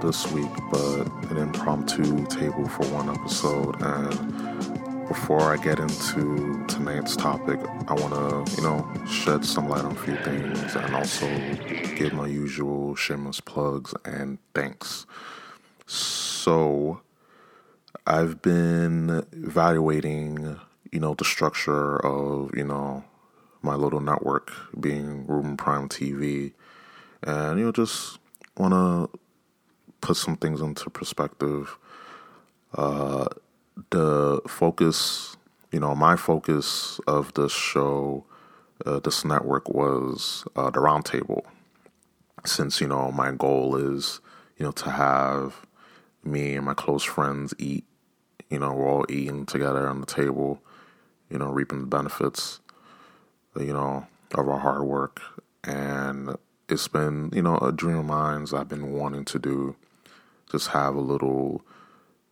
this week, but an impromptu table for one episode. And before I get into tonight's topic, I want to, you know, shed some light on a few things and also give my usual shameless plugs and thanks. So, I've been evaluating, you know, the structure of, you know, my little network being Ruben Prime TV, and you know just want to put some things into perspective. Uh, the focus, you know, my focus of this show, uh, this network was uh, the roundtable, since you know my goal is you know to have me and my close friends eat. You know, we're all eating together on the table. You know, reaping the benefits you know, of our hard work. And it's been, you know, a dream of mine I've been wanting to do. Just have a little,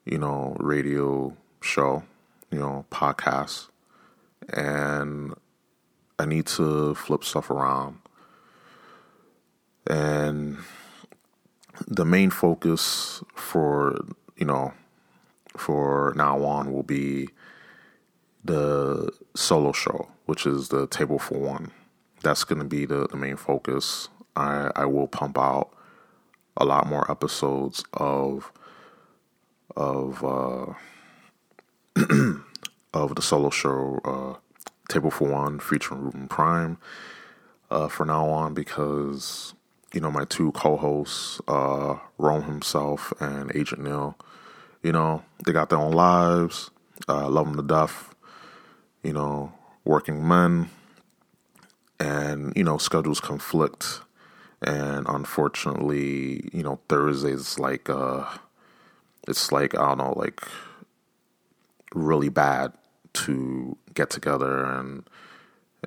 you know, radio show, you know, podcast. And I need to flip stuff around. And the main focus for, you know, for now on will be the solo show, which is the table for one. That's going to be the, the main focus. I, I will pump out a lot more episodes of of uh, of the solo show uh, Table for One featuring Ruben Prime uh, for now on because you know my two co-hosts uh, Rome himself and Agent Neil you know they got their own lives. Uh, love them to death you know, working men, and you know, schedules conflict, and unfortunately, you know, Thursdays like uh, it's like I don't know, like really bad to get together and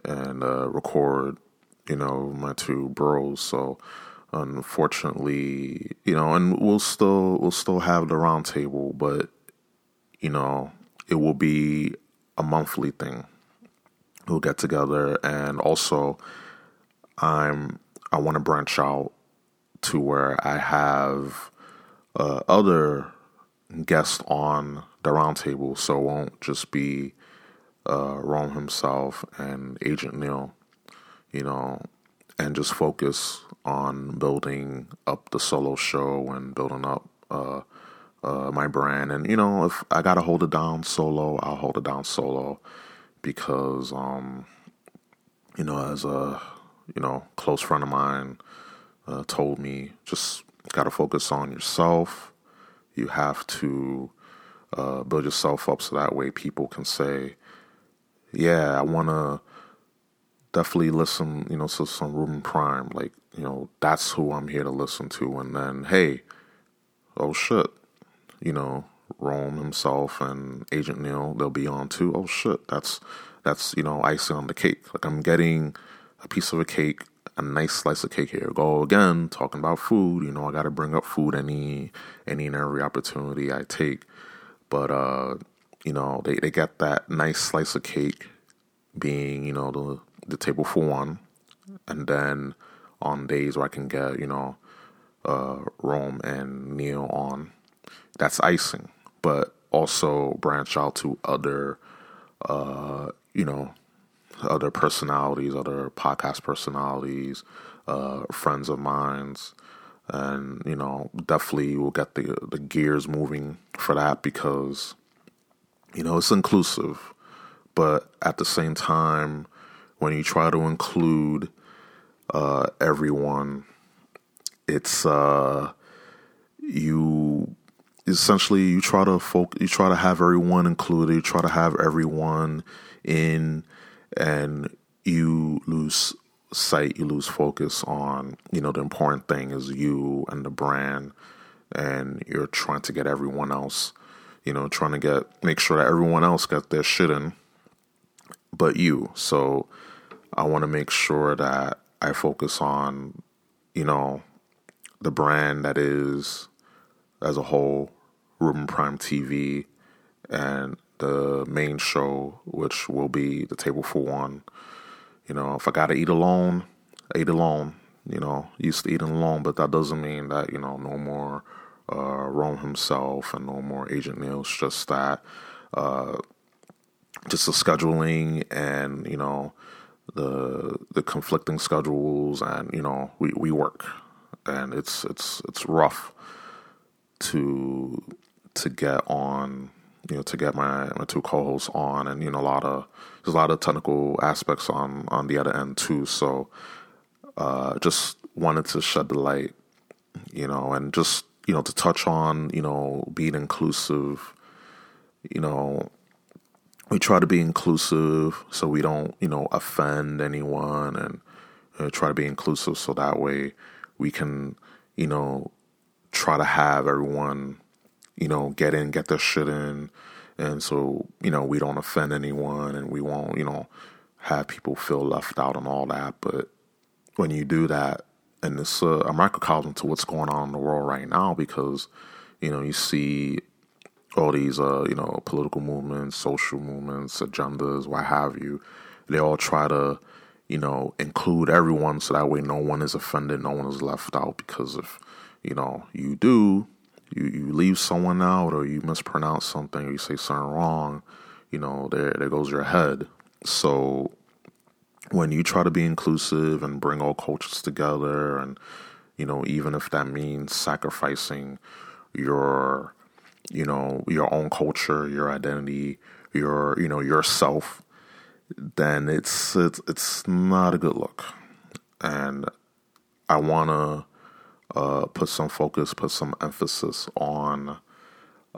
and uh, record, you know, my two bros. So unfortunately, you know, and we'll still we'll still have the roundtable, but you know, it will be a monthly thing. We'll get together, and also, I'm I want to branch out to where I have uh, other guests on the roundtable, so it won't just be uh, Rome himself and Agent Neil, you know, and just focus on building up the solo show and building up uh, uh, my brand. And you know, if I gotta hold it down solo, I'll hold it down solo because, um, you know, as a you know close friend of mine uh, told me, just gotta focus on yourself. You have to uh, build yourself up so that way people can say, "Yeah, I wanna." Definitely listen, you know, to some Ruben Prime. Like, you know, that's who I'm here to listen to. And then, hey, oh shit, you know, Rome himself and Agent Neil, they'll be on too. Oh shit, that's that's you know icing on the cake. Like I'm getting a piece of a cake, a nice slice of cake here. Go again talking about food. You know, I got to bring up food any any and every opportunity I take. But uh, you know, they they get that nice slice of cake, being you know the the table for one, and then on days where I can get you know uh, Rome and Neil on that's icing, but also branch out to other, uh, you know, other personalities, other podcast personalities, uh, friends of mine's, and you know, definitely we'll get the the gears moving for that because, you know, it's inclusive, but at the same time, when you try to include uh, everyone, it's uh, you essentially you try to folk you try to have everyone included you try to have everyone in and you lose sight you lose focus on you know the important thing is you and the brand and you're trying to get everyone else you know trying to get make sure that everyone else got their shit in but you. So i want to make sure that i focus on you know the brand that is as a whole, Ruben Prime TV, and the main show, which will be the Table for One. You know, if I gotta eat alone, I eat alone. you know, used to eating alone, but that doesn't mean that, you know, no more uh, Rome himself and no more Agent Neil. It's just that, uh, just the scheduling and, you know, the the conflicting schedules and you know we, we work and it's it's it's rough to to get on you know to get my, my two co-hosts on and you know a lot of there's a lot of technical aspects on on the other end too so uh, just wanted to shed the light, you know, and just you know to touch on you know being inclusive. You know, we try to be inclusive so we don't you know offend anyone, and uh, try to be inclusive so that way we can you know try to have everyone you know get in, get their shit in, and so you know we don't offend anyone, and we won't you know have people feel left out and all that, but when you do that, and it's a, a microcosm to what's going on in the world right now because you know you see all these uh, you know political movements, social movements, agendas, what have you. They all try to you know include everyone so that way no one is offended, no one is left out. Because if you know you do, you you leave someone out or you mispronounce something or you say something wrong, you know there there goes your head. So when you try to be inclusive and bring all cultures together and you know even if that means sacrificing your you know your own culture your identity your you know yourself then it's it's it's not a good look and i want to uh, put some focus put some emphasis on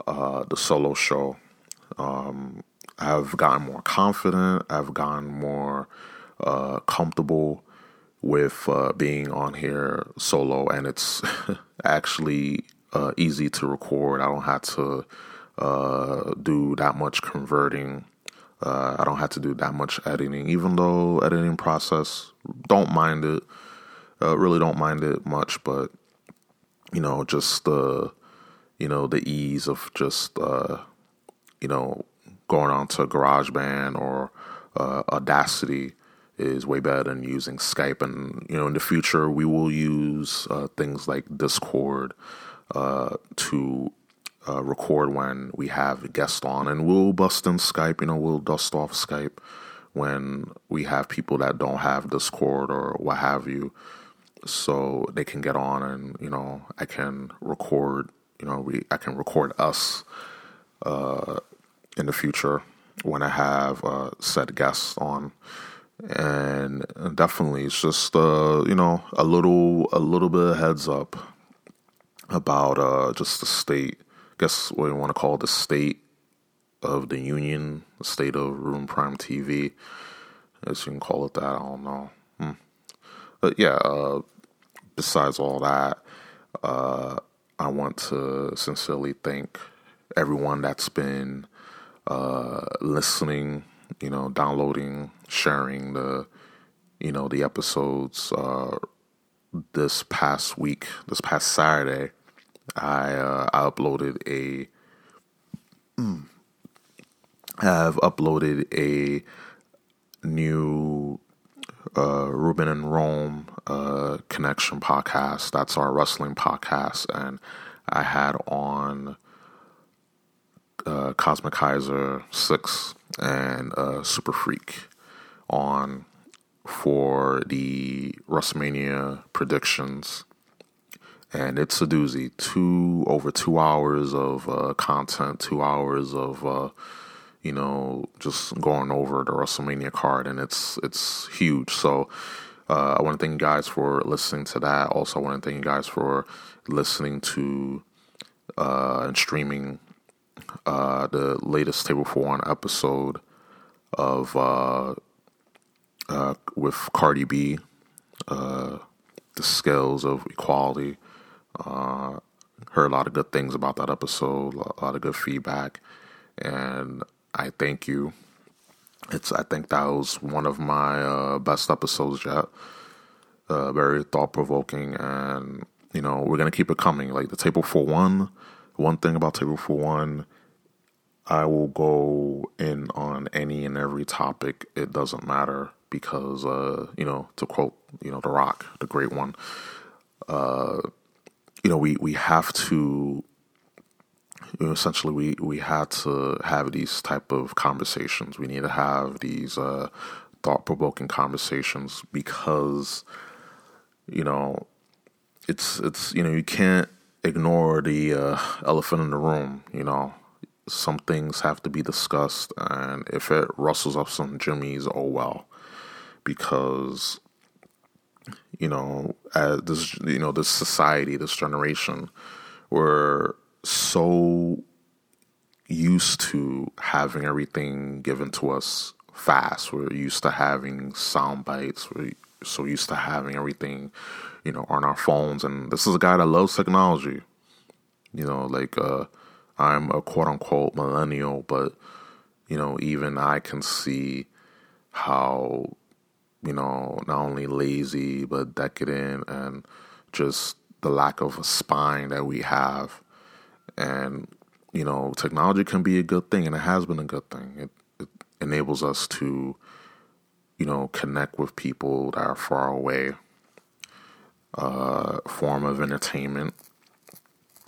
uh, the solo show um, i've gotten more confident i've gotten more uh, comfortable with uh, being on here solo, and it's actually uh, easy to record. I don't have to uh, do that much converting. I don't have to do that much editing, even though editing process don't mind it. Really don't mind it much, but you know, just the you know the ease of just you know going on to GarageBand or Audacity is way better than using Skype. And you know, in the future, we will use uh, things like Discord uh, to uh, record when we have guests on, and we'll bust in Skype. You know, we'll dust off Skype when we have people that don't have Discord or what have you, so they can get on, and you know, I can record. You know, we I can record us uh, in the future when I have uh, said guests on and definitely it's just uh, you know a little a little bit of heads up about uh, just the state I guess what you want to call the state of the union the state of Ruben Prime TV as you can call it that I don't know hmm. but yeah uh, besides all that uh, I want to sincerely thank everyone that's been uh, listening you know, downloading, sharing the, you know, the episodes. Uh, this past week, this past Saturday, I uh, I uploaded a. Mm, have uploaded a new uh, Ruben and Rome uh, connection podcast. That's our wrestling podcast, and I had on uh, Cosmic Kaiser six and uh, Super Freak on for the WrestleMania predictions. And it's a doozy. Two over two hours of uh, content, two hours of uh, you know just going over the WrestleMania card, and it's it's huge. So uh, I want to thank you guys for listening to that. Also, I want to thank you guys for listening to uh, and streaming uh, the latest Table for One episode of uh, uh, with Cardi B, uh, the scales of equality. Heard a lot of good things about that episode, a lot of good feedback, and I thank you. It's I think that was one of my uh, best episodes yet. Uh, very thought provoking, and you know we're gonna keep it coming. Like the table for one. One thing about table for one I will go in on any and every topic. It doesn't matter because, uh, you know, to quote, you know, The Rock, the great one, uh, you know, we, we have to, essentially we, we had to have these type of conversations. We need to have these uh, thought provoking conversations because, you know, it's it's you know you can't ignore the uh, elephant in the room. You know, some things have to be discussed, and if it rustles up some jimmies, oh well, because you know, as this you know this society, this generation, we're so used to having everything given to us fast. We're used to having sound bites. We're so used to having everything, you know, on our phones. And this is a guy that loves technology. You know, like uh, I'm a quote unquote millennial, but you know, even I can see how you know not only lazy but decadent and just the lack of a spine that we have. And you know, technology can be a good thing, and it has been a good thing. It, it enables us to you know, connect with people that are far away. Uh, form of entertainment.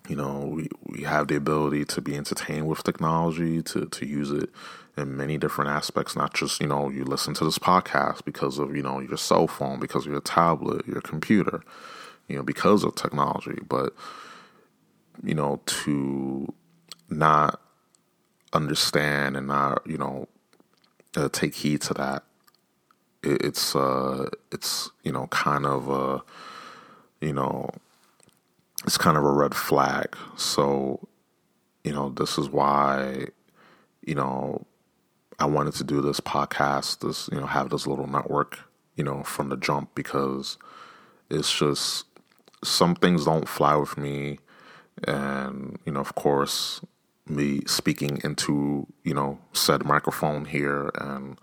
You know, we, we have the ability to be entertained with technology, to, to use it in many different aspects, not just, you know, you listen to this podcast because of, you know, your cell phone, because of your tablet, your computer, you know, because of technology. But, you know, to not understand and not, you know, uh, take heed to that. It's uh it's you know kind of a you know it's kind of a red flag. So you know this is why you know I wanted to do this podcast this you know have this little network you know from the jump because it's just some things don't fly with me and you know of course me speaking into you know said microphone here and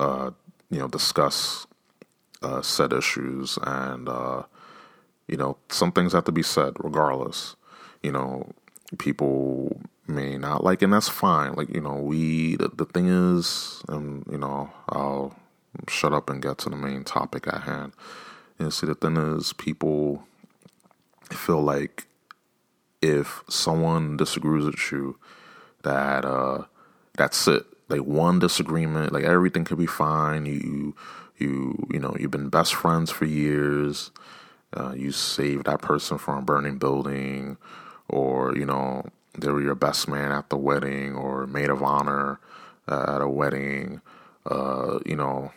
uh, you know, discuss uh, said issues, and uh, you know, some things have to be said regardless. You know, people may not like, and that's fine. Like, you know, we the, the thing is, and you know, I'll shut up and get to the main topic at hand. And see, the thing is, people feel like if someone disagrees with you, that uh, that's it like one disagreement, like everything could be fine. You you you know you've been best friends for years. Uh, you saved that person from a burning building, or you know they were your best man at the wedding, or maid of honor uh, at a wedding. Uh, you know,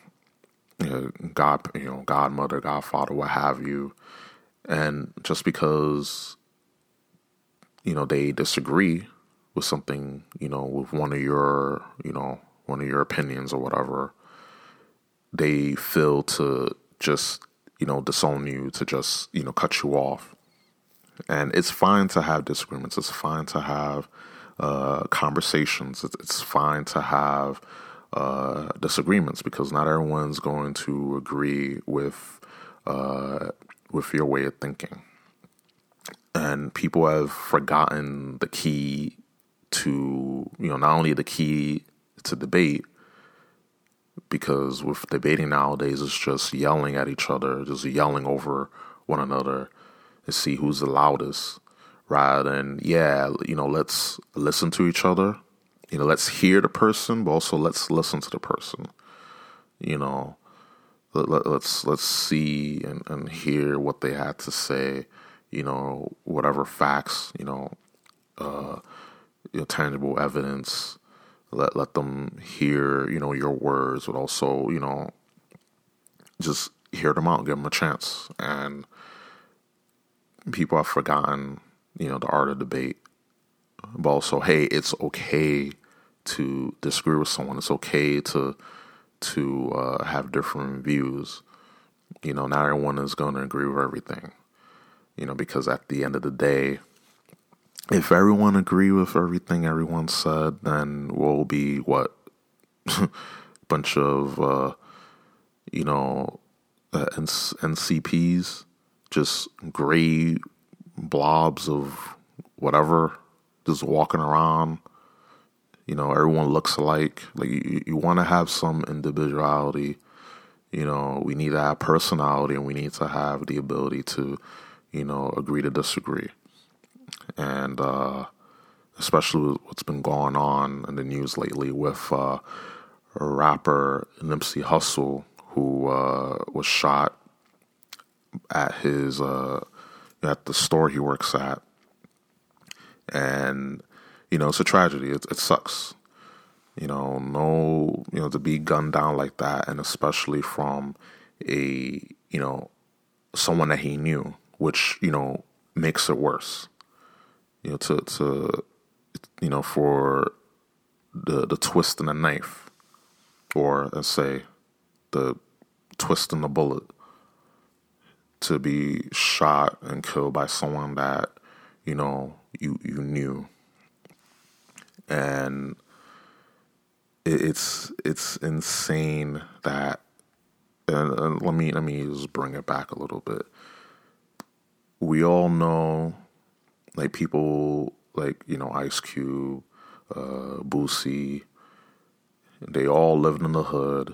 you know, God, you know, godmother, godfather, what have you, and just because you know they disagree with something, you know, with one of your, you know, one of your opinions or whatever, they feel to just, you know, disown you, to just, you know, cut you off. And it's fine to have disagreements. It's fine to have uh, conversations. It's, fine to have uh, disagreements because not everyone's going to agree with uh, with your way of thinking. And people have forgotten the key to you know not only the key to debate because with debating nowadays it's just yelling at each other just yelling over one another and see who's the loudest rather than yeah you know let's listen to each other. You know let's hear the person but also let's listen to the person. You know let, let, let's let's see and, and hear what they had to say you know whatever facts you know uh, you know, tangible evidence. Let let them hear, you know, your words, but also, you know, just hear them out, give them a chance. And people have forgotten, you know, the art of debate. But also, hey, it's okay to disagree with someone. It's okay to to uh, have different views. You know, not everyone is going to agree with everything. You know, because at the end of the day, if everyone agree with everything everyone said, then we'll be what bunch of uh, you know uh, NCPs, just gray blobs of whatever, just walking around. You know, everyone looks alike. Like you, you want to have some individuality You know, we need to have personality and we need to have the ability to, you know, agree to disagree. And uh, especially what's been going on in the news lately with uh, rapper Nipsey Hussle, who uh, was shot at his uh, at the store he works at, and you know it's a tragedy. It, it sucks. You know, no, you know, to be gunned down like that, and especially from a, you know, someone that he knew, which you know makes it worse. You know, to to, you know, for the the twist in the knife, or let's say, the twist in the bullet, to be shot and killed by someone that you know you you knew, and it's it's insane that and, and, let me let me just bring it back a little bit. We all know, like people like you know Ice Cube, uh, Boosie, they all lived in the hood,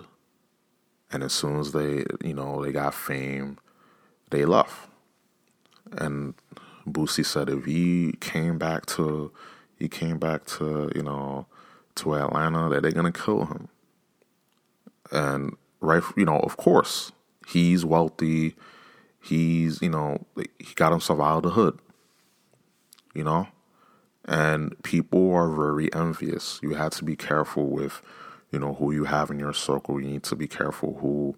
and as soon as they you know they got fame, they left. And Boosie said if he came back to he came back to you know to Atlanta that they're gonna kill him. And right, you know, of course, he's wealthy. He's, you know, he got himself out of the hood. You know, and people are very envious. You have to be careful with, you know, who you have in your circle. You need to be careful who,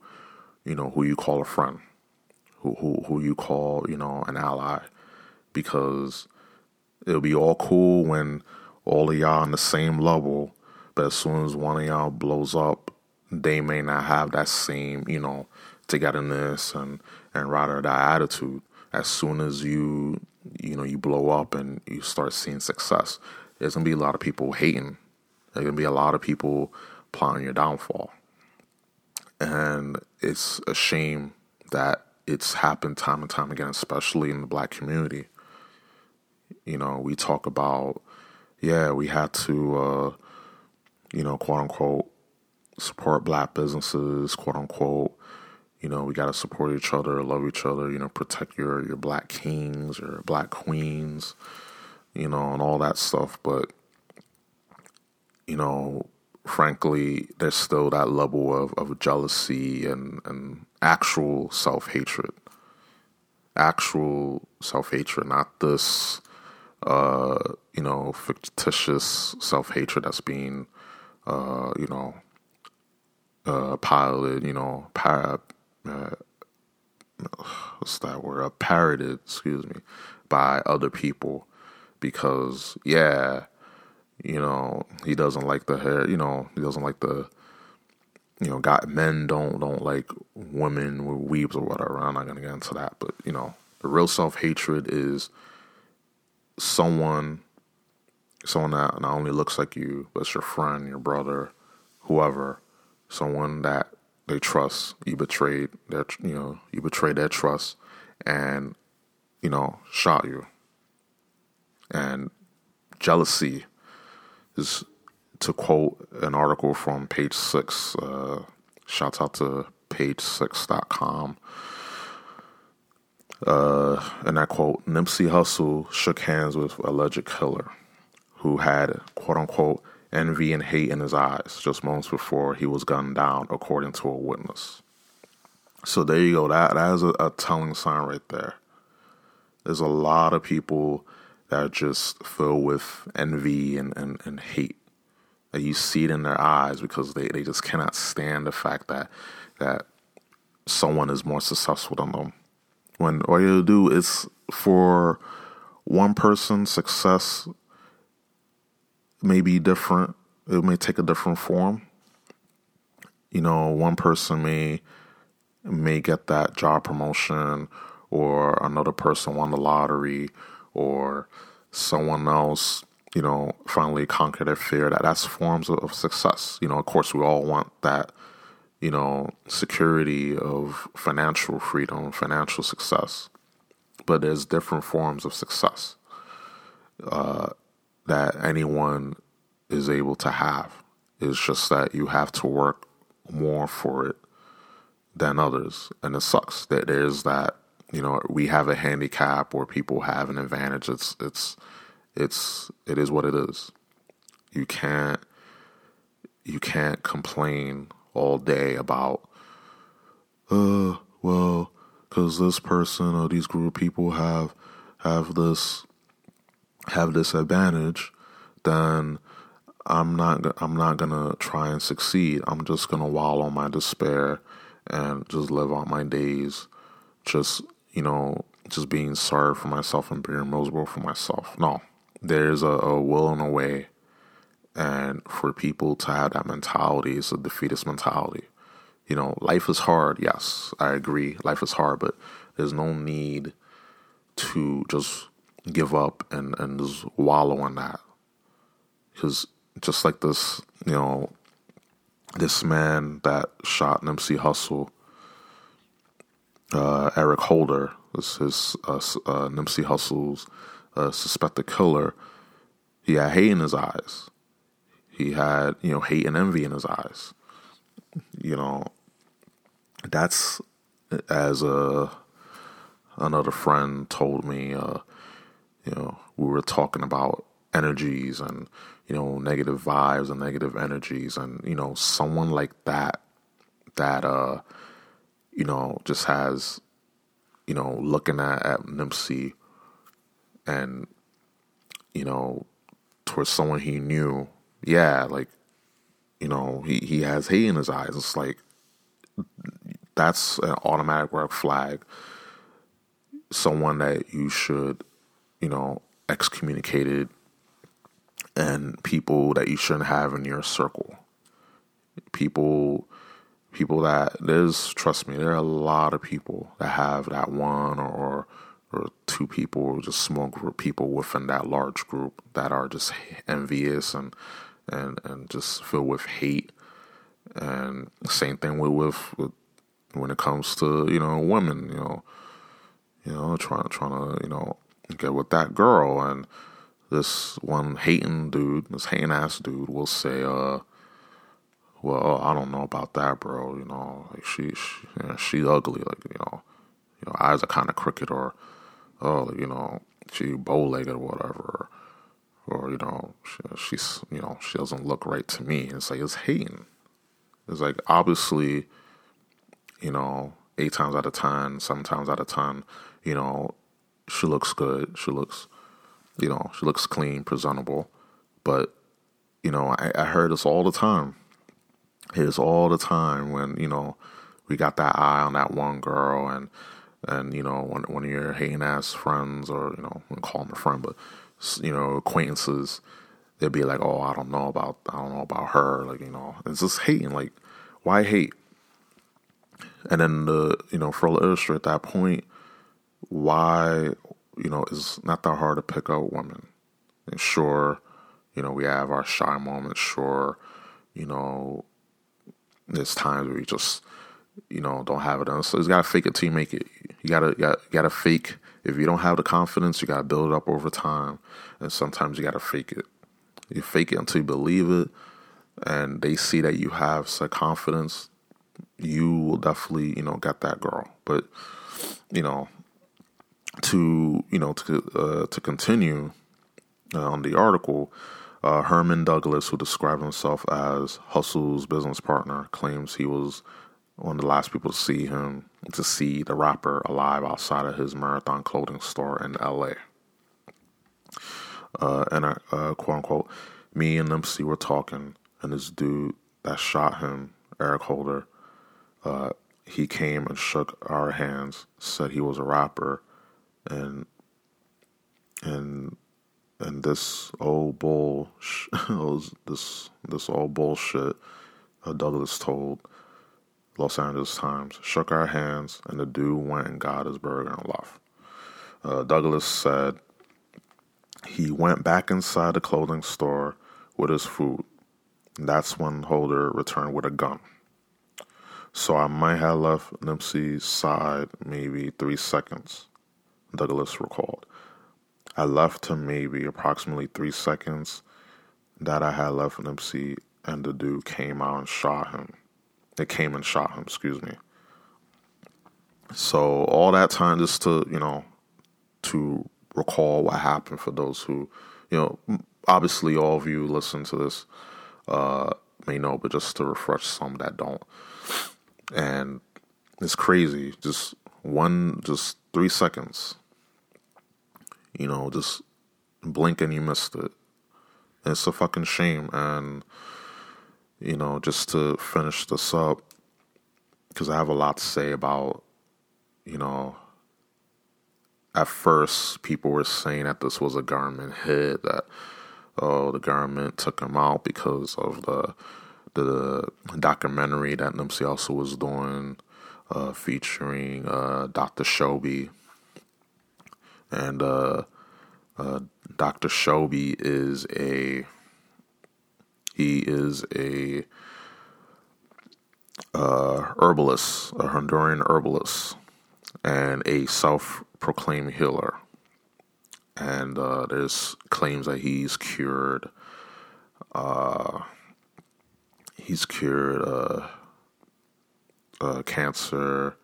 you know, who you call a friend, who who who you call, you know, an ally, because it'll be all cool when all of y'all on the same level, but as soon as one of y'all blows up, they may not have that same, you know, togetherness and and rather that attitude. As soon as you you know you blow up and you start seeing success, there's gonna be a lot of people hating. There's gonna be a lot of people plotting your downfall, and it's a shame that it's happened time and time again, especially in the black community. You know, we talk about yeah, we had to, uh, you know, quote unquote, support black businesses, quote unquote. You know, we got to support each other, love each other, you know, protect your, your black kings or black queens, you know, and all that stuff. But, you know, frankly, there's still that level of, of jealousy and, and actual self hatred. Actual self hatred, not this uh, you know, fictitious self hatred that's being, uh, you know, uh, piloted, you know, par- uh, what's that word? Uh, parroted, excuse me, by other people because, yeah, you know, he doesn't like the hair, you know, he doesn't like the, you know, got men don't don't like women with weaves or whatever. I'm not gonna get into that, but you know, the real self hatred is someone someone that not only looks like you, but it's your friend, your brother, whoever, someone that they trust, you betrayed their you know, you betrayed their trust and, you know, shot you. And jealousy is to quote an article from page six, uh, shouts out to page6.com. Uh, and I quote, Nipsey Hussle shook hands with alleged killer who had quote unquote envy and hate in his eyes just moments before he was gunned down, according to a witness. So there you go. That that is a, a telling sign right there. There's a lot of people that are just filled with envy and, and, and hate. That you see it in their eyes because they, they just cannot stand the fact that that someone is more successful than them when all you do is for one person success may be different. It may take a different form. You know one person may may get that job promotion or another person won the lottery or someone else you know finally conquer their fear. That that's forms of, of success. You know of course we all want that you know, security of financial freedom, financial success. But there's different forms of success. Uh, that anyone is able to have. It's just that you have to work more for it than others, and it sucks that there's that. You know, we have a handicap or people have an advantage. It's it's it's it is what it is. You can't you can't complain all day about uh well because this person or these group of people have have this have this advantage then I'm not I'm not gonna try and succeed. I'm just gonna wallow my despair and just live out my days, just you know, just being sorry for myself and being miserable for myself. No, there's a, a will and a way, and for people to have that mentality, is a defeatist mentality. You know, life is hard. Yes, I agree. Life is hard, but there's no need to just give up and and just wallow in that because just like this, you know, this man that shot Nipsey Hussle, uh, Eric Holder, this is uh, uh, Nipsey uh, suspected killer. He had hate in his eyes. He had, you know, hate and envy in his eyes. You know, that's as a another friend told me. Uh, you know, we were talking about energies and you know negative vibes and negative energies and you know someone like that that uh you know just has you know looking at, at Nipsey and you know towards someone he knew yeah like you know he he has hate in his eyes. It's like that's an automatic red flag. Someone that you should you know excommunicated and people that you shouldn't have in your circle. People people that there's trust me, there are a lot of people that have that one or or two people or just small group people within that large group that are just envious and and and just filled with hate. And same thing with, with, with when it comes to you know women, you know, you know trying trying to you know get with that girl and this one hating dude, this hating ass dude, will say, uh, well, I don't know about that, bro. You know, like she, she you know, she's ugly. Like you know, you know, eyes are kind of crooked, or oh, you know, she bow legged or whatever, or, you know, she, she's you know, she doesn't look right to me. It's like it's hating. It's like obviously, you know, eight times out of ten, seven times out of ten, you know, she looks good. She looks you know, she looks clean, presentable. But, you know, I, I heard this all the time. Here's all the time when, you know, we got that eye on that one girl and and you know one one of your hating ass friends or you know call them a friend but you know acquaintances they'd be like oh I don't know about I don't know about her like you know it's just hating like why hate and then the you know for illustrate at that point why you know, it's not that hard to pick out women. And sure, you know, we have our shy moments. Sure, you know, there's times where you just, you know, don't have it. On. So you gotta fake it till you make it. You gotta, you gotta, fake. If you don't have the confidence, you gotta build it up over time. And sometimes you gotta fake it. You fake it until you believe it, and they see that you have such confidence. You will definitely, you know, get that girl. But, you know, to you know to uh, to continue uh, on the article, uh, Herman Douglas, who described himself as Hussle's business partner, claims he was one of the last people to see him to see the rapper alive outside of his marathon clothing store in L.A. Uh, and uh, quote unquote, me and Nipsey were talking, and this dude that shot him, Eric Holder, uh, he came and shook our hands, said he was a rapper and and and this old bull, this this old bullshit. Uh, Douglas told Los Angeles Times, shook our hands, and the dude went and got his burger and left. Uh, Douglas said he went back inside the clothing store with his food. That's when Holder returned with a gun. So I might have left Nipsey's side maybe three seconds. Douglas recalled. I left him maybe approximately three seconds that I had left Nipsey, and the dude came out and shot him. They came and shot him, excuse me. So all that time just to, you know, to recall what happened for those who, you know, obviously all of you listen to this uh, may know, but just to refresh some that don't. And it's crazy. Just one, just three seconds. You know, just blink and you missed it. It's a fucking shame. And, you know, just to finish this up, because I have a lot to say about, you know, at first people were saying that this was a government hit, that, oh, the government took him out because of the the documentary that Nipsey also was doing, uh, featuring uh, Dr. Sebi. And uh, uh Dr. Shelby is a he is a uh, herbalist, a Honduran herbalist, and a self-proclaimed healer. And uh, there's claims that he's cured. Uh, he's cured uh, uh, cancer,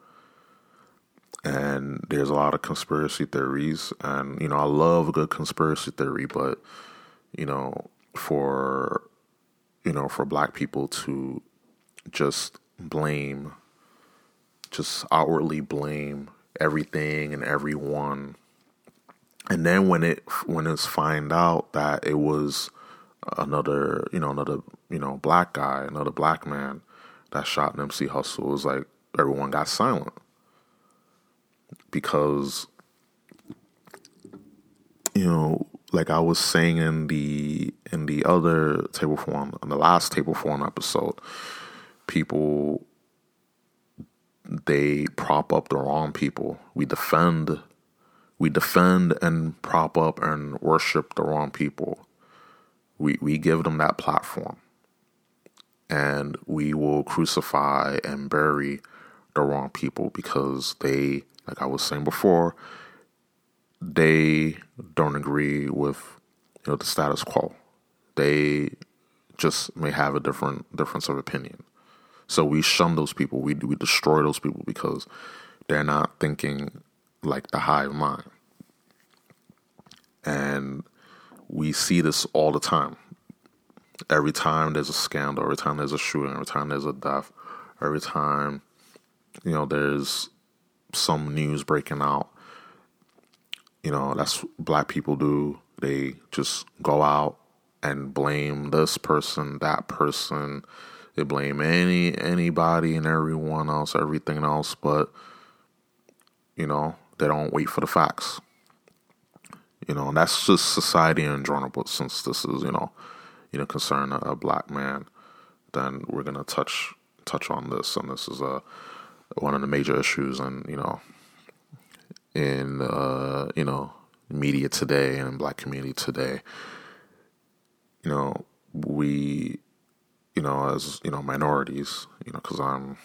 and there's a lot of conspiracy theories. And you know, I love a good conspiracy theory, but you know, for you know, for black people to just blame, just outwardly blame everything and everyone. And then when it when it's find out that it was another you know another you know black guy, another black man that shot Nipsey Hussle, it was like everyone got silent because you know like I was saying in the in the other table form, in the last table form episode, people they prop up the wrong people. We defend we defend and prop up and worship the wrong people. We we give them that platform. And we will crucify and bury the wrong people because they, like I was saying before, they don't agree with you know the status quo. They just may have a different difference of opinion. So we shun those people. We we destroy those people because they're not thinking like the hive mind. And we see this all the time. Every time there's a scandal, every time there's a shooting, every time there's a death, every time you know there's some news breaking out you know, that's black people do. They just go out and blame this person, that person. They blame any anybody and everyone else, everything else, but you know, they don't wait for the facts. You know, and that's just society in general. But since this is, you know, you know, concern a, a black man, then we're gonna touch touch on this, and this is a one of the major issues, and you know, in uh, you know media today and in black community today. You know we you know as you know minorities you know because i'm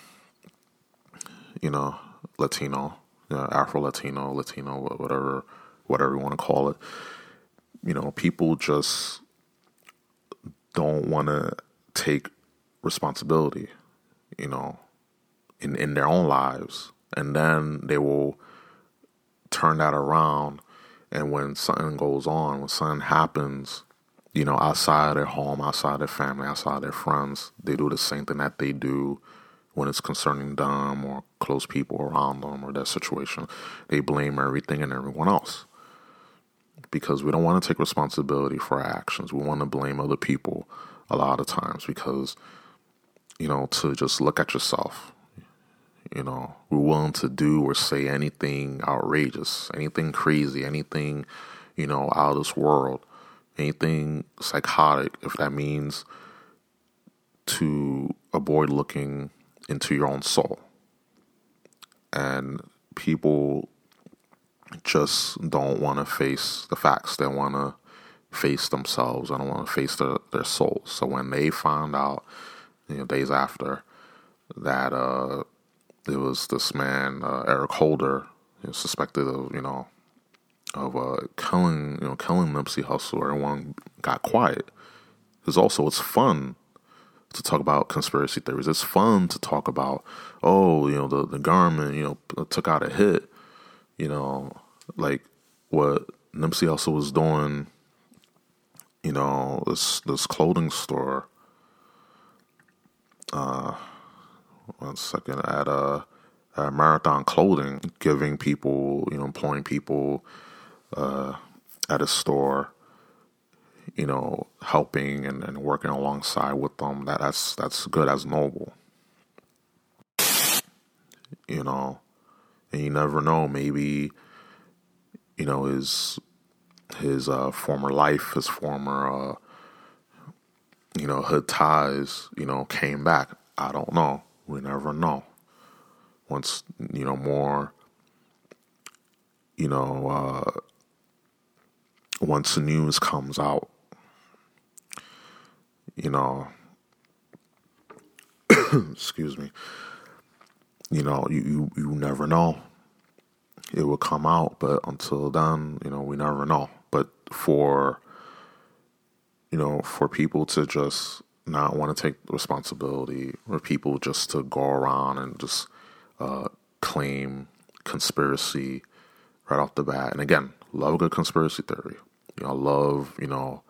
you know latino you know, afro latino latino whatever whatever you want to call it. You know people just don't want to take responsibility you know in in their own lives and then they will turn that around. And when something goes on, when something happens, you know, outside their home, outside their family, outside their friends, they do the same thing that they do when it's concerning them or close people around them or their situation. They blame everything and everyone else because we don't want to take responsibility for our actions. We want to blame other people a lot of times because, you know, to just look at yourself you know, we're willing to do or say anything outrageous, anything crazy, anything, you know, out of this world, anything psychotic, if that means to avoid looking into your own soul. And people just don't want to face the facts. They want to face themselves. They don't want to face their, their souls. So when they found out, you know, days after that, uh, there was this man uh, Eric Holder, you know, suspected of you know of uh, killing you know killing Nipsey Hussle. Everyone got quiet. Because also it's fun to talk about conspiracy theories. It's fun to talk about, oh, you know, the, the government, you know, took out a hit, you know, like what Nipsey also was doing, you know, this this clothing store. Uh, one second at a, at Marathon Clothing, giving people, you know, employing people uh, at a store you know, helping and, and working alongside with them, that, that's that's good as noble. You know, and you never know, maybe, you know, his his uh, former life, his former uh, you know, hood ties, you know, came back. I don't know. We never know. Once, you know, more you know, uh, once the news comes out, you know, excuse me, you know, you, you, you never know. It will come out, but until then, you know, we never know. But for, you know, for people to just not want to take responsibility, or people just to go around and just uh, claim conspiracy right off the bat. And again, love a good conspiracy theory. You know, I love, you know,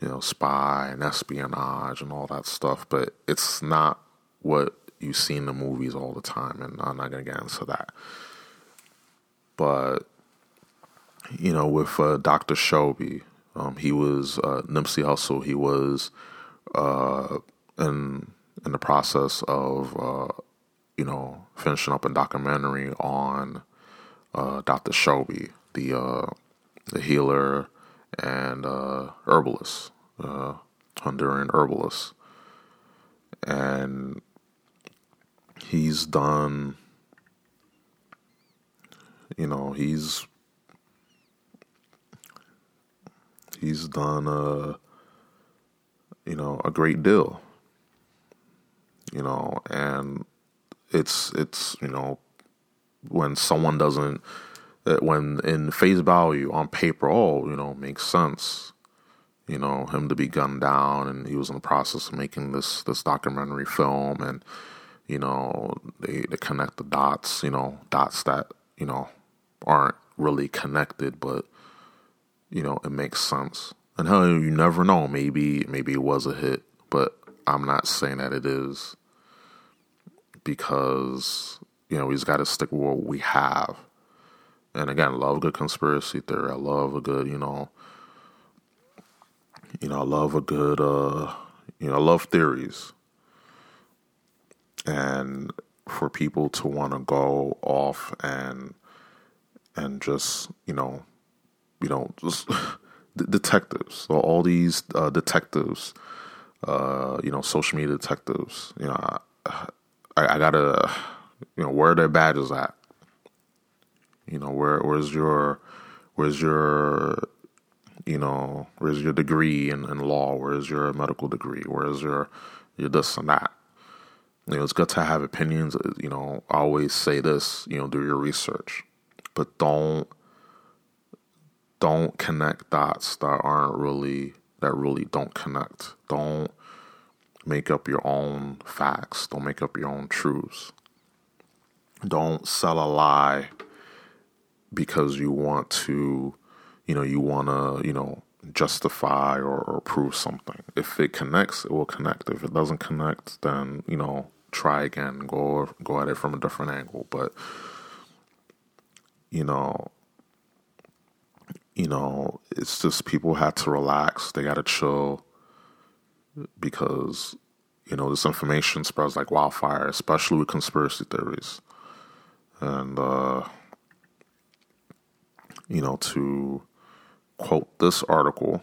you know, spy and espionage and all that stuff, but it's not what you see in the movies all the time, and I'm not gonna get into that. But you know, with uh, Doctor Sebi, um, he was uh, Nipsey Hussle. He was uh, in in the process of uh, you know finishing up a documentary on uh, Doctor Sebi, the uh, the healer and uh, herbalist, Honduran herbalist, and he's done. You know, he's he's done a you know a great deal. You know, and it's it's you know when someone doesn't uh, when in face value on paper, oh, you know, makes sense. You know, him to be gunned down, and he was in the process of making this this documentary film, and you know, they they connect the dots. You know, dots that you know aren't really connected, but you know, it makes sense. And hell, you never know. Maybe maybe it was a hit, but I'm not saying that it is because you know we just got to stick with what we have and again, love a good conspiracy theory. I love a good, you know, you know, I love a good, uh, you know, I love theories. And for people to want to go off and and just, you know, you know, just detectives. So all these uh, detectives, uh, you know, social media detectives. You know, I, I, gotta, you know, where their badges at? You know, where where's your where's your you know, where's your degree in, in law? Where's your medical degree? Where's your your this and that? You know, it's good to have opinions. You know, I always say this. You know, do your research, but don't don't connect dots that aren't really that really don't connect. Don't make up your own facts. Don't make up your own truths. Don't sell a lie because you want to, you know, you want to, you know, justify or, or prove something. If it connects, it will connect. If it doesn't connect, then you know, try again. Go go at it from a different angle. But you know, you know, it's just people have to relax. They got to chill because you know this information spreads like wildfire, especially with conspiracy theories. And uh, you know, to quote this article.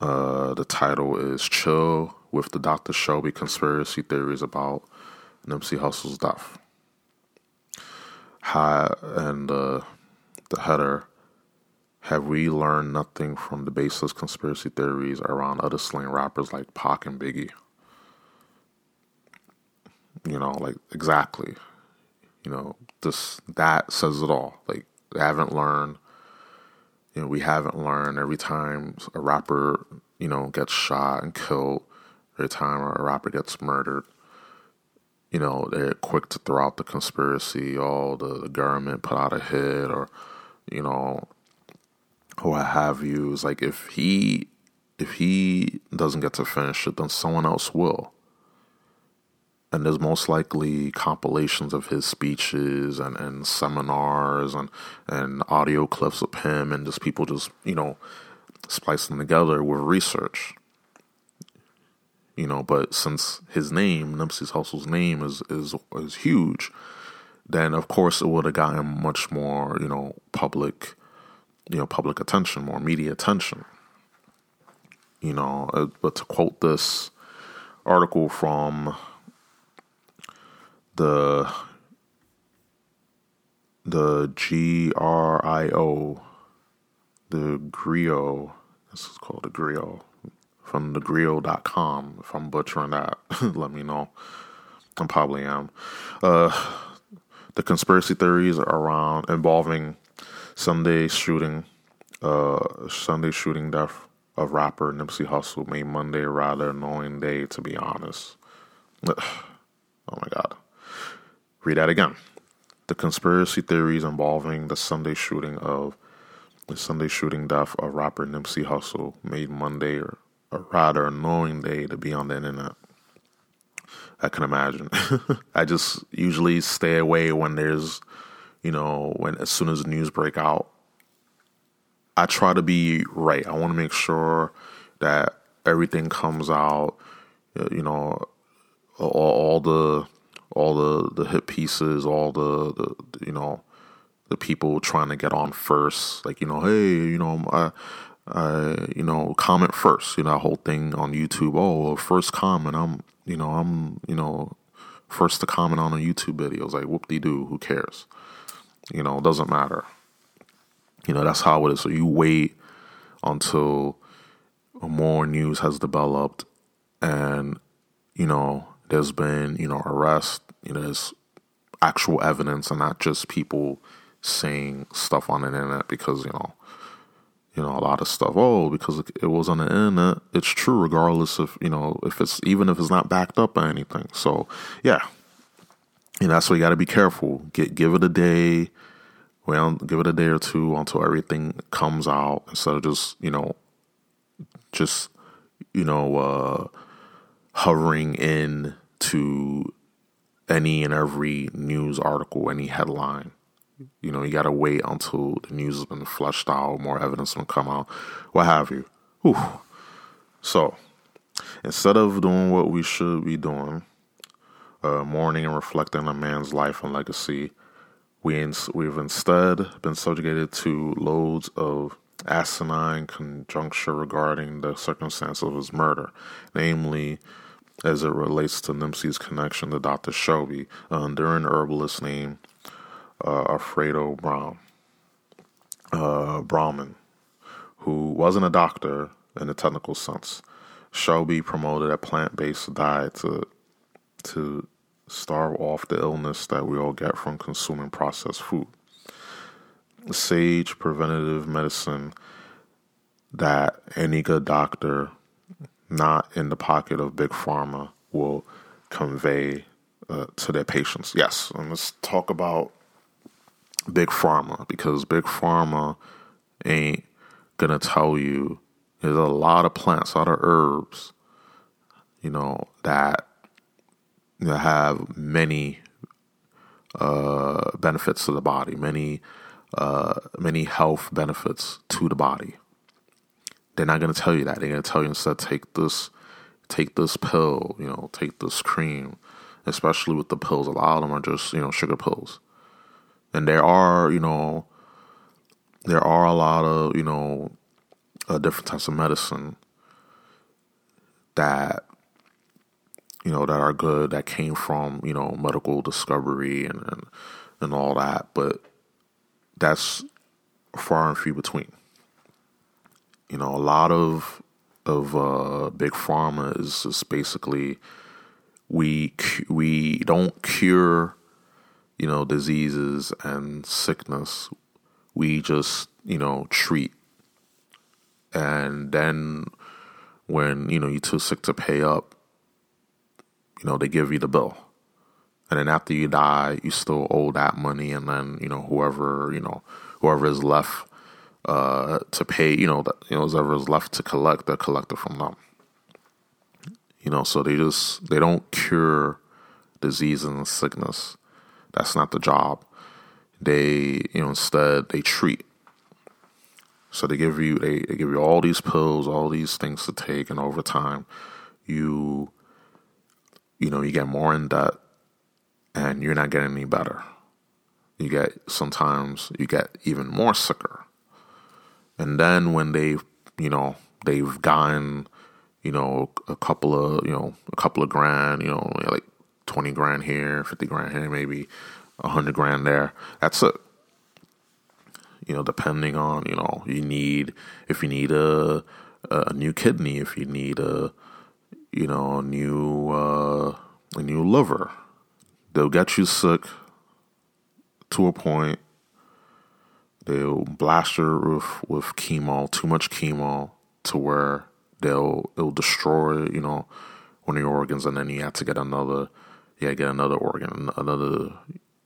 Uh, the title is Chill with the Dr. Sebi Conspiracy Theories About Nipsey Hussle's Death. Hi, and uh, the header Have we learned nothing from the baseless conspiracy theories around other slang rappers like Pac and Biggie? You know, like exactly. You know, this that says it all. Like they haven't learned. You know, we haven't learned every time a rapper, you know, gets shot and killed. every time a rapper gets murdered, you know, they're quick to throw out the conspiracy, oh, the, the government put out a hit or, you know, what have you. It's like if he if he doesn't get to finish it, then someone else will. And there's most likely compilations of his speeches and, and seminars and, and audio clips of him and just people just, you know, splicing together with research you know. But since his name, Nipsey Hussle's name, is is is huge, then of course it would have gotten much more, you know, public, you know, public attention, more media attention. You know, uh, but to quote this article from the the G R I O, the Grio, this is called the Grio from thegrio.com. If I'm butchering that, let me know. I probably am. Uh, the conspiracy theories around involving Sunday shooting, uh, Sunday shooting death of rapper Nipsey Hussle made Monday a rather annoying day, to be honest. oh my God. Read that again. The conspiracy theories involving the Sunday shooting of the Sunday shooting death of rapper Nipsey Hussle made Monday a rather annoying day to be on the internet. I can imagine. I just usually stay away when there's, you know, when as soon as news break out. I try to be right. I want to make sure that everything comes out. Uh, you know, all, all the all the the hit pieces, all the, the you know the people trying to get on first. Like you know, hey, you know, I uh, you know, comment first. You know, that whole thing on YouTube. Oh, first comment. I'm, you know, I'm, you know, first to comment on a YouTube video. It's like whoop de doo. Who cares? You know, it doesn't matter. You know, that's how it is. So you wait until more news has developed, and you know, there's been you know arrest. You know, there's actual evidence, and not just people saying stuff on the internet because you know you know, a lot of stuff. Oh, because it was on the internet, it's true regardless of, you know, if it's even if it's not backed up by anything. So, yeah. And that's why you got to be careful. Get give it a day, well, give it a day or two until everything comes out instead of just, you know, just, you know, uh, hovering in to any and every news article, any headline. You know, you got to wait until the news has been flushed out, more evidence will come out, what have you. Whew. So, instead of doing what we should be doing, uh, mourning and reflecting on a man's life and legacy, we ins- we've instead been subjugated to loads of asinine conjecture regarding the circumstance of his murder, namely as it relates to Nipsey's connection to Dr. Sebi, a Honduran herbalist named uh, Alfredo uh, Bowman, who wasn't a doctor in the technical sense. Sebi promoted a plant-based diet to to starve off the illness that we all get from consuming processed food. Sage preventative medicine that any good doctor, not in the pocket of big pharma, will convey uh, to their patients. Yes, and let's talk about big pharma because big pharma ain't gonna tell you there's a lot of plants, a lot of herbs, you know, that know, have many uh, benefits to the body, many uh, many health benefits to the body. They're not gonna tell you that. They're gonna tell you instead take this take this pill, you know, take this cream. Especially with the pills, a lot of them are just, you know, sugar pills and there are you know there are a lot of you know uh, different types of medicine that you know that are good that came from you know medical discovery and and, and all that. But that's far and few between. You know a lot of of uh, big pharma is just basically we we don't cure you know, diseases and sickness, we just, you know, treat. And then when, you know, you're too sick to pay up, you know, they give you the bill. And then after you die, you still owe that money. And then, you know, whoever, you know, whoever is left uh, to pay, you know, that, you know, whoever is left to collect, they're collected from them. You know, so they just, they don't cure disease and sickness. That's not the job. They, you know, instead they treat. So they give you they, they give you all these pills, all these things to take, and over time, you you know you get more in debt, and you're not getting any better. You get sometimes you get even more sicker, and then when they've you know they've gotten you know a couple of you know a couple of grand, you know like twenty grand here, fifty grand here, maybe a hundred grand there. That's it you know, depending on, you know, you need, if you need a, a new kidney, if you need a, you know, a new, uh, a new liver, they'll get you sick to a point. They'll blast you with, with chemo, too much chemo, to where they'll it'll destroy, you know, one of your organs, and then you have to get another, yeah, get another organ, another,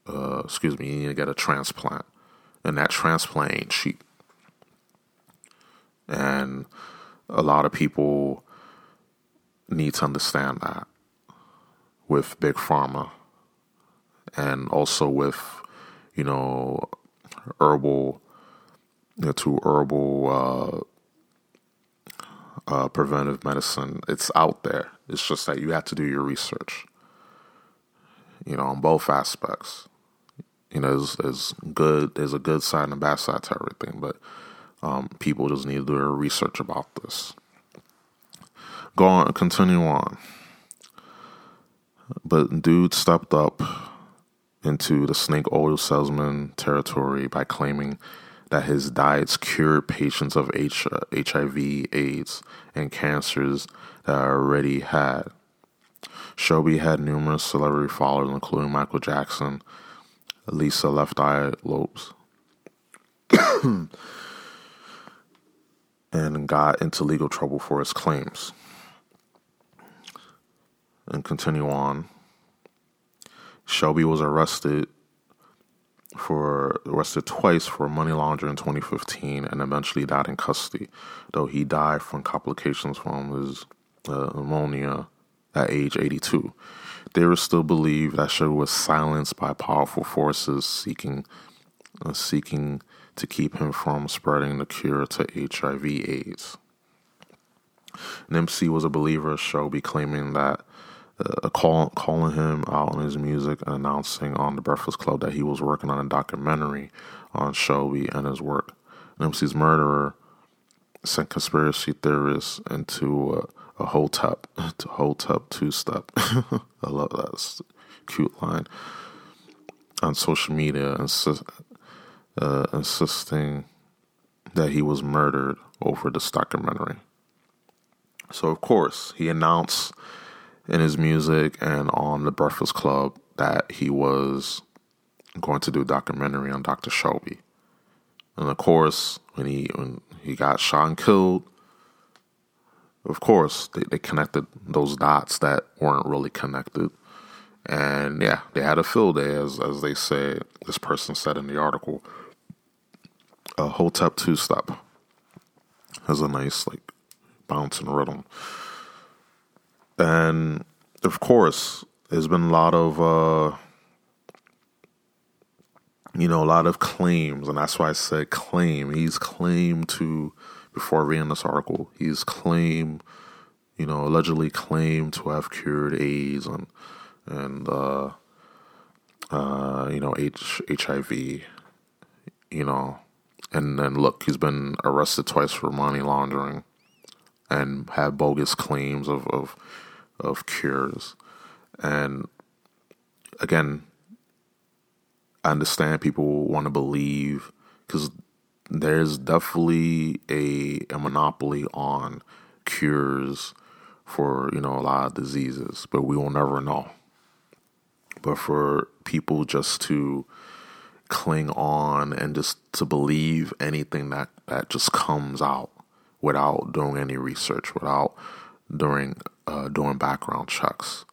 uh, excuse me, you need to get a transplant. And that transplant ain't cheap. And a lot of people need to understand that with big pharma and also with you know herbal you know, to herbal uh, uh, preventive medicine. It's out there. It's just that you have to do your research you know on both aspects you know, there's, there's good. There's a good side and a bad side to everything, but um, people just need to do their research about this. Go on, continue on. But dude stepped up into the snake oil salesman territory by claiming that his diets cured patients of HIV, AIDS, and cancers that I already had. Sebi had numerous celebrity followers, including Michael Jackson, Lisa Left Eye Lopes. and got into legal trouble for his claims. And continue on. Sebi was arrested for arrested twice for money laundering in 2015 and eventually died in custody, though he died from complications from his uh, pneumonia at age 82. They still believe that Sugar was silenced by powerful forces seeking uh, seeking to keep him from spreading the cure to HIV/AIDS. Nipsey was a believer of Sebi, claiming that uh, call, calling him out on his music and announcing on the Breakfast Club that he was working on a documentary on Sebi and his work. Nipsey's murderer sent conspiracy theorists into uh, a hotep to hotep two step. I love that cute line on social media, insist, uh, insisting that he was murdered over this documentary. So of course he announced in his music and on the Breakfast Club that he was going to do a documentary on Dr. Sebi. And of course, when he when he got shot and killed, of course, they, they connected those dots that weren't really connected. And yeah, they had a field day, as, as they say, this person said in the article. A Hotep two step has a nice, like, bouncing rhythm. And of course, there's been a lot of, uh, you know, a lot of claims, and that's why I said claim. He's claimed to before reading this article. He's claimed, you know, allegedly claimed to have cured AIDS and and uh, uh, you know H- HIV, you know, and then look, he's been arrested twice for money laundering and had bogus claims of of, of cures, and again. I understand people want to believe because there's definitely a, a monopoly on cures for you know a lot of diseases, but we will never know. But for people just to cling on and just to believe anything that that just comes out without doing any research, without doing uh, doing background checks,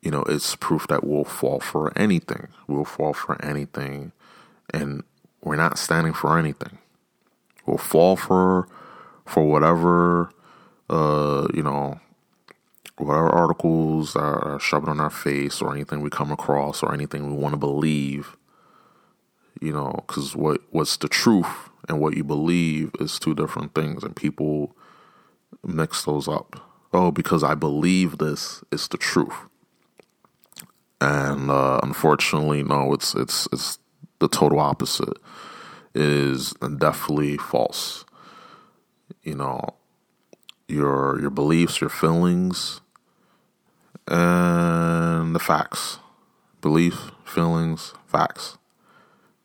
you know, it's proof that we'll fall for anything. We'll fall for anything, and we're not standing for anything. We'll fall for for whatever, uh, you know, whatever articles are shoved on our face or anything we come across or anything we want to believe. You know, because what what's the truth and what you believe is two different things, and people mix those up. Oh, because I believe this is the truth and uh, unfortunately, no, it's it's it's the total opposite. is definitely false. You know, your your beliefs, your feelings, and the facts. Belief, feelings, facts.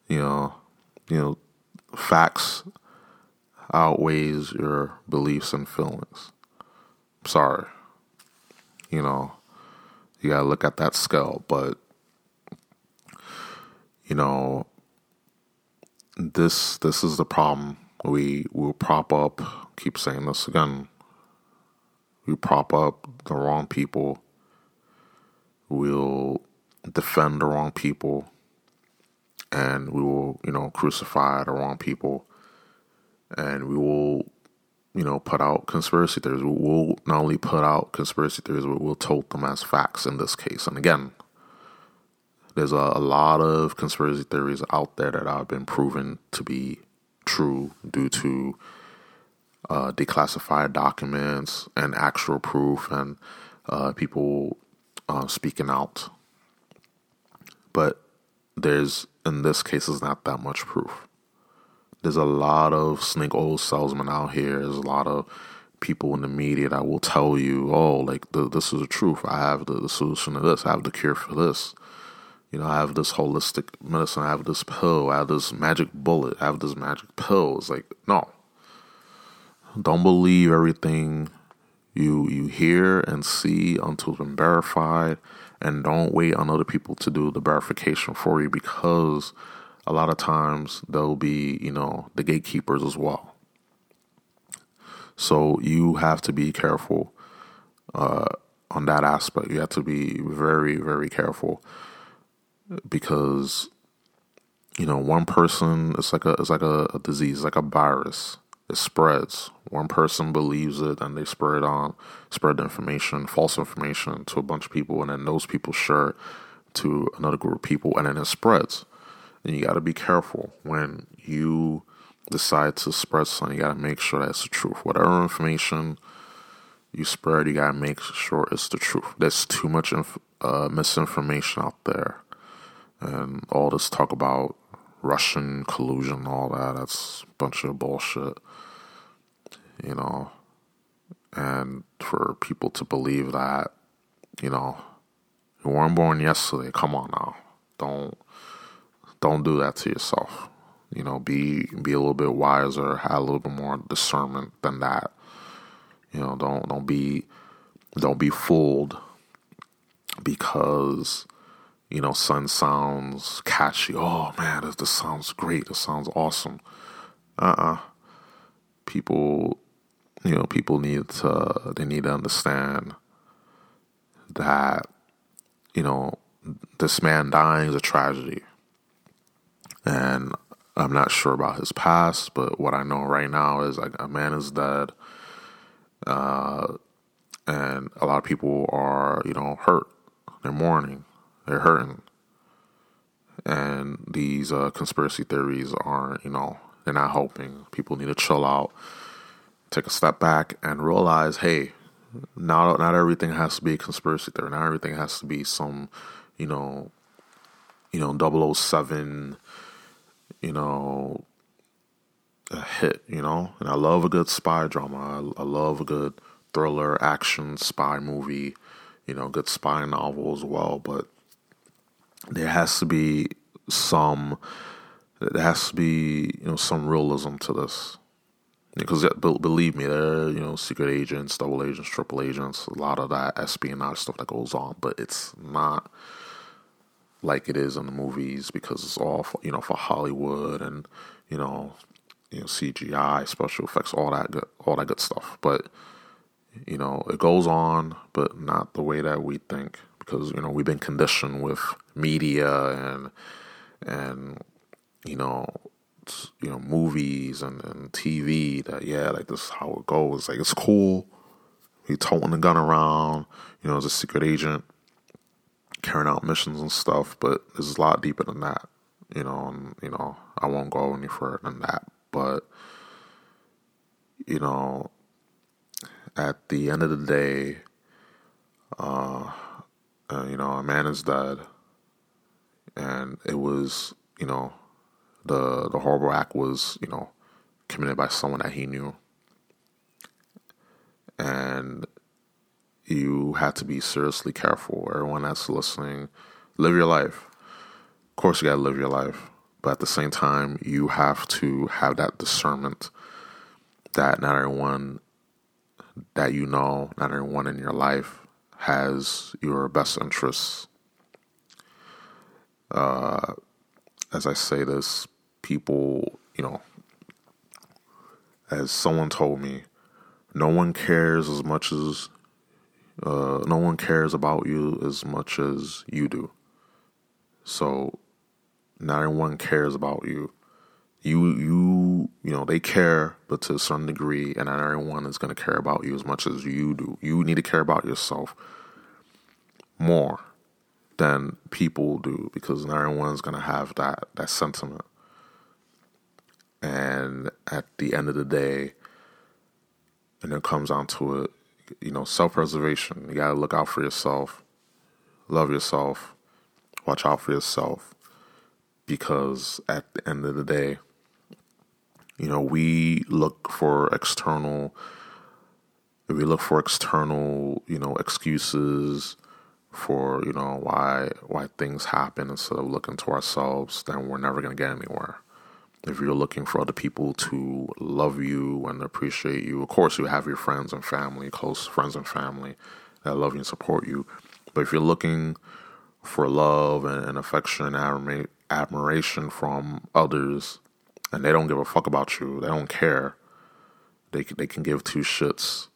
You know, you know, facts outweighs your beliefs and feelings. Sorry. You know, you gotta look at that scale. But you know, this this is the problem. We will prop up. Keep saying this again. We prop up the wrong people. We'll defend the wrong people, and we will, you know, crucify the wrong people, and we will you know, put out conspiracy theories. We'll not only put out conspiracy theories, but we'll tote them as facts in this case. And again, there's a, a lot of conspiracy theories out there that have been proven to be true due to uh, declassified documents and actual proof and uh, people uh, speaking out. But there's, in this case, is not that much proof there's a lot of snake oil salesmen out here. There's a lot of people in the media that will tell you, oh, like the, this is the truth. I have the, the solution to this. I have the cure for this. You know, I have this holistic medicine. I have this pill. I have this magic bullet. I have this magic pill. It's like, no. Don't believe everything you you hear and see until it's been verified, and don't wait on other people to do the verification for you because a lot of times they'll be, you know, the gatekeepers as well. So you have to be careful uh, on that aspect. You have to be very, very careful because you know one person it's like a it's like a, a disease, like a virus. It spreads. One person believes it, and they spread it on spread the information, false information, to a bunch of people, and then those people share it to another group of people, and then it spreads. And you got to be careful when you decide to spread something. You got to make sure that's the truth. Whatever information you spread, you got to make sure it's the truth. There's too much inf- uh, misinformation out there. And all this talk about Russian collusion, all that, that's a bunch of bullshit. You know, and for people to believe that, you know, you weren't born yesterday, come on now. Don't don't do that to yourself. You know, be be a little bit wiser, have a little bit more discernment than that. You know, don't don't be don't be fooled because you know sun sounds catchy. Oh man, this, this sounds great. This sounds awesome. Uh uh-uh. uh People, you know, people need to they need to understand that you know this man dying is a tragedy and I'm not sure about his past, but what I know right now is like a man is dead, uh, and a lot of people are you know hurt. They're mourning. They're hurting, and these uh, conspiracy theories aren't you know they're not helping. People need to chill out, take a step back, and realize, hey, not not everything has to be a conspiracy theory. Not everything has to be some you know you know 007 you know, a hit, you know? And I love a good spy drama. I, I love a good thriller, action, spy movie, you know, good spy novel as well. But there has to be some, there has to be, you know, some realism to this. Because believe me, there are, you know, secret agents, double agents, triple agents, a lot of that espionage stuff that goes on, but it's not like it is in the movies because it's all for, you know for Hollywood and you know you know CGI, special effects, all that good, all that good stuff. But you know it goes on, but not the way that we think because you know we've been conditioned with media and and you know you know movies and, and TV that yeah like this is how it goes. Like it's cool. He's toting the gun around you know as a secret agent carrying out missions and stuff but it's a lot deeper than that you know and you know I won't go any further than that but you know at the end of the day uh, uh you know a man is dead and it was you know the the horrible act was, you know, committed by someone that he knew. And you had to be seriously careful. Everyone that's listening, live your life. Of course, you got to live your life. But at the same time, you have to have that discernment that not everyone that you know, not everyone in your life has your best interests. Uh, as I say this, people, you know, as someone told me, no one cares as much as uh, no one cares about you as much as you do. So not everyone cares about you. You you you know they care, but to a certain degree, and not everyone is going to care about you as much as you do. You need to care about yourself more than people do because not everyone is going to have that that sentiment. And at the end of the day, and it comes down to it, you know, self preservation. You got to look out for yourself, love yourself, watch out for yourself, because at the end of the day, you know, we look for external, we look for external, you know, excuses for you know why why things happen instead of looking to ourselves, then we're never gonna get anywhere if you're looking for other people to love you and appreciate you, of course, you have your friends and family, close friends and family that love you and support you. But if you're looking for love and, and affection and admiration from others, and they don't give a fuck about you, they don't care, they, they can give two shits,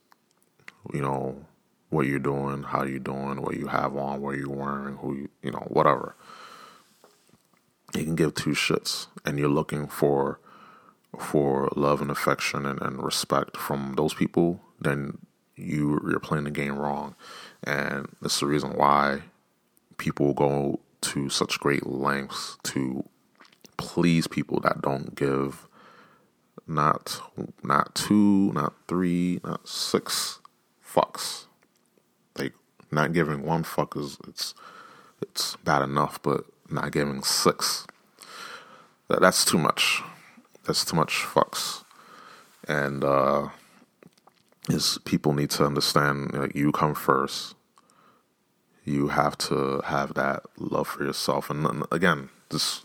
you know, what you're doing, how you're doing, what you have on, what you're wearing, who you, you know, whatever. You can give two shits. And you're looking for for love and affection and, and respect from those people, then you you're playing the game wrong. And that's the reason why people go to such great lengths to please people that don't give not not two, not three, not six fucks. Like not giving one fuck is it's it's bad enough, but not giving six. That's too much. That's too much fucks. And uh, is people need to understand like you come first. You have to have that love for yourself, and again, this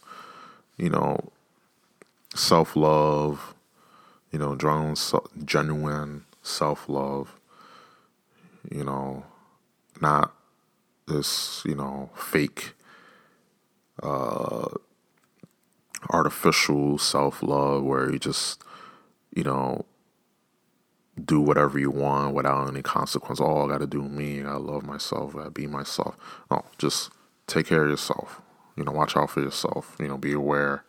you know, self love, you know, genuine self love. You know, not this you know fake uh, artificial self love where you just, you know, do whatever you want without any consequence. Oh, I got to do me. I love myself. I be myself. No, just take care of yourself. You know, watch out for yourself. You know, be aware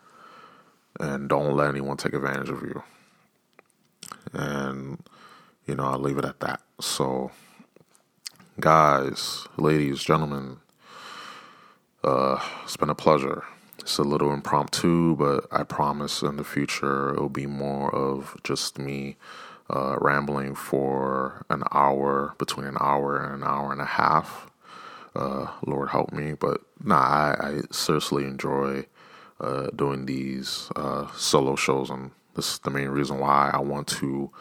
and don't let anyone take advantage of you. And, you know, I'll leave it at that. So, guys, ladies, gentlemen, uh, it's been a pleasure. It's a little impromptu, but I promise in the future it'll be more of just me uh, rambling for an hour, between an hour and an hour and a half. Uh, Lord help me, but nah, I, I seriously enjoy uh, doing these uh, solo shows, and this is the main reason why I want to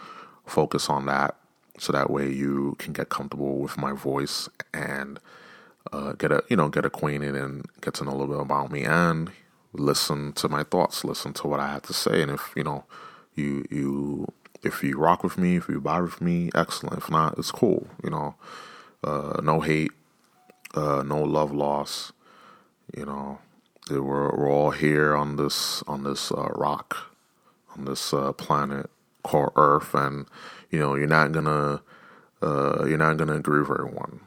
focus on that, so that way you can get comfortable with my voice and uh, get a you know get acquainted and get to know a little bit about me and listen to my thoughts, listen to what I have to say, and if you know you you if you rock with me, if you vibe with me, excellent. If not, it's cool. You know, uh, no hate, uh, no love loss. You know, we're we're all here on this on this uh, rock, on this uh, planet called Earth, and you know you're not gonna uh, you're not gonna agree with everyone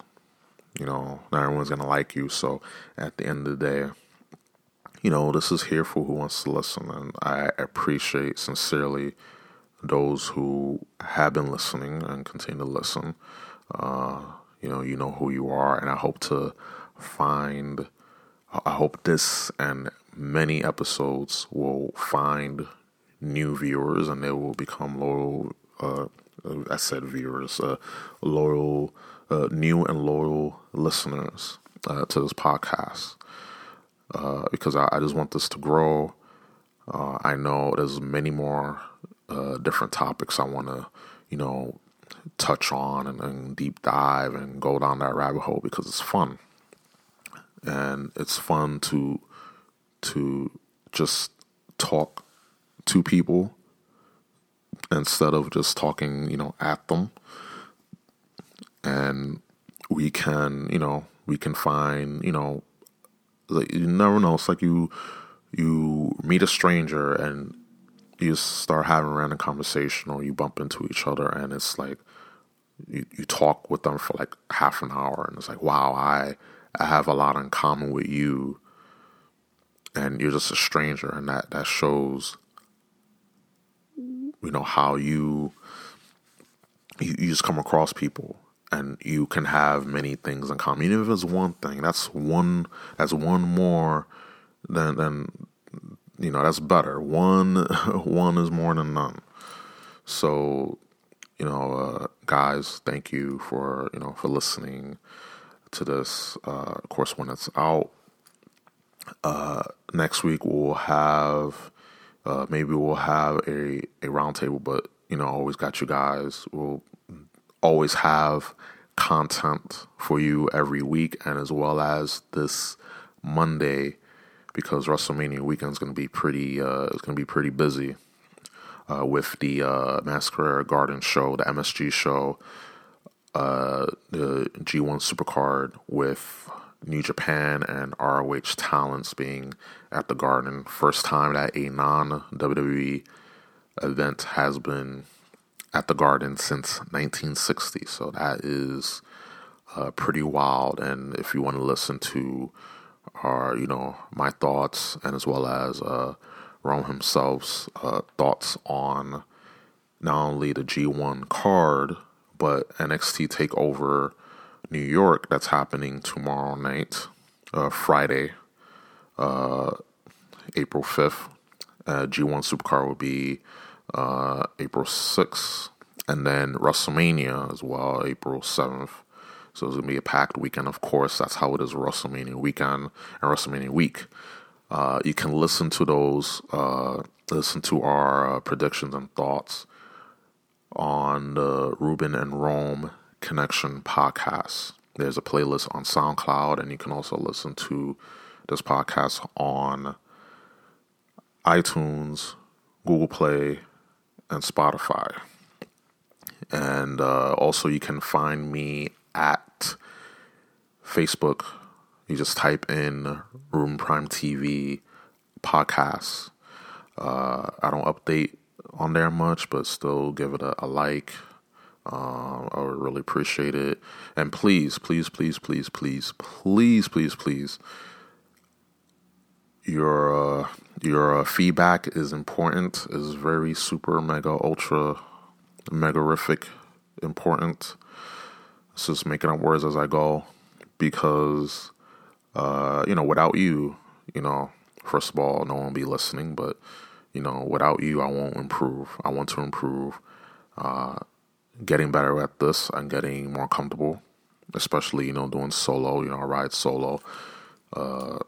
You know, not everyone's gonna like you. So at the end of the day, you know, this is here for who wants to listen, and I appreciate sincerely those who have been listening and continue to listen. Uh, you know, you know who you are, and I hope to find. I hope this and many episodes will find new viewers, and they will become loyal. Uh, I said viewers, uh, loyal, uh, new and loyal listeners uh, to this podcast. Uh, because I, I, just want this to grow. Uh, I know there's many more different topics I want to, you know, touch on and, and deep dive and go down that rabbit hole because it's fun and it's fun to to just talk to people instead of just talking, you know, at them. And we can, you know, we can find, you know, like you never know. It's like you you meet a stranger and you start having a random conversation or you bump into each other and it's like you, you talk with them for like half an hour and it's like wow i i have a lot in common with you and you're just a stranger and that that shows you know how you you, you just come across people and you can have many things in common. Even if it's one thing that's one that's one more than than you know that's better. One one is more than none. So you know, uh, guys, thank you for you know for listening to this. Uh, of course, when it's out uh, next week, we'll have uh, maybe we'll have a a roundtable. But you know, always got you guys. We'll always have content for you every week, and as well as this Monday because WrestleMania weekend is going to be pretty. Uh, it's going to be pretty busy uh, with the uh, Madison Garden show, the MSG show, uh, the G1 Supercard with New Japan and ROH talents being at the Garden. First time that a non WWE event has been at the Garden since 1960. So that is uh, pretty wild. And if you want to listen to our, you know, my thoughts and as well as uh, Rome himself's uh, thoughts on not only the G1 card, but NXT TakeOver New York that's happening tomorrow night, uh, Friday, uh, April 5th. Uh, G1 Supercard will be uh, April 6th, and then WrestleMania as well, April 7th. So it's going to be a packed weekend, of course. That's how it is WrestleMania weekend and WrestleMania week. Uh, you can listen to those, uh, listen to our predictions and thoughts on the Ruben and Rome Connection podcast. There's a playlist on SoundCloud, and you can also listen to this podcast on iTunes, Google Play, and Spotify. And uh, also, you can find me at Facebook you just type in Ruben Prime TV podcast. Uh, I don't update on there much, but still give it a, a like. Uh, I would really appreciate it. And please, please, please, please, please, please, please, please, your uh, your uh, feedback is important. is very super mega ultra megarific important. It's just making up words as I go because uh, you know, without you, you know, first of all, no one will be listening, but, you know, without you, I won't improve. I want to improve, uh, getting better at this and getting more comfortable, especially, you know, doing solo, you know, I ride solo. Uh,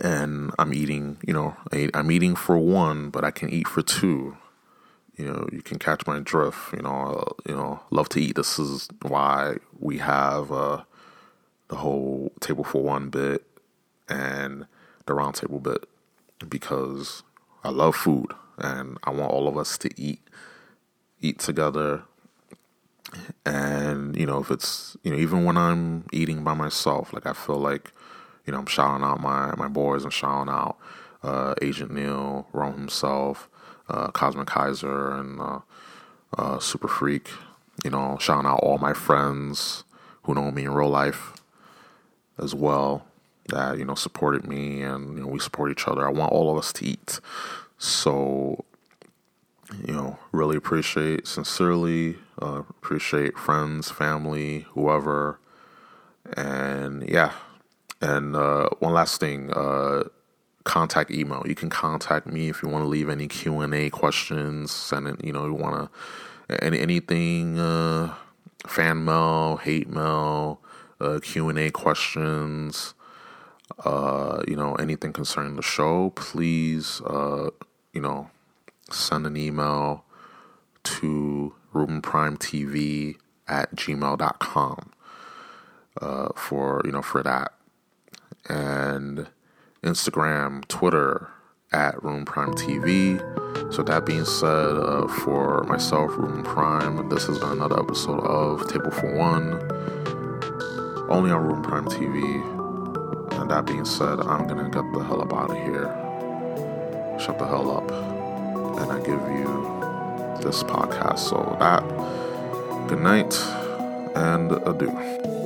and I'm eating, you know, I'm eating for one, but I can eat for two. You know, you can catch my drift. You know, uh, you know, love to eat. This is why we have uh, the whole table for one bit and the round table bit because I love food and I want all of us to eat eat together and you know if it's you know even when I'm eating by myself like I feel like you know I'm shouting out my my boys and shouting out uh, Agent Neil, Rome himself, uh, Cosmic Kaiser, and uh, uh, Super Freak. You know, shouting out all my friends who know me in real life as well that you know supported me and you know we support each other. I want all of us to eat. So you know, really appreciate sincerely uh, appreciate friends, family, whoever, and yeah. And uh, one last thing, uh, contact email. You can contact me if you want to leave any Q and A questions. Send it. You know, you want to any anything uh, fan mail, hate mail, uh, Q and A questions. Uh, you know, anything concerning the show, please, uh, you know, send an email to rubenprimetv at gmail.com uh, for, you know, for that. And Instagram, Twitter at Ruben Prime TV. So that being said, uh, for myself, Ruben Prime, this has been another episode of Table for One, only on Ruben Prime TV. And that being said, I'm gonna get the hell up out of here. Shut the hell up. And I give you this podcast. So that, good night and adieu.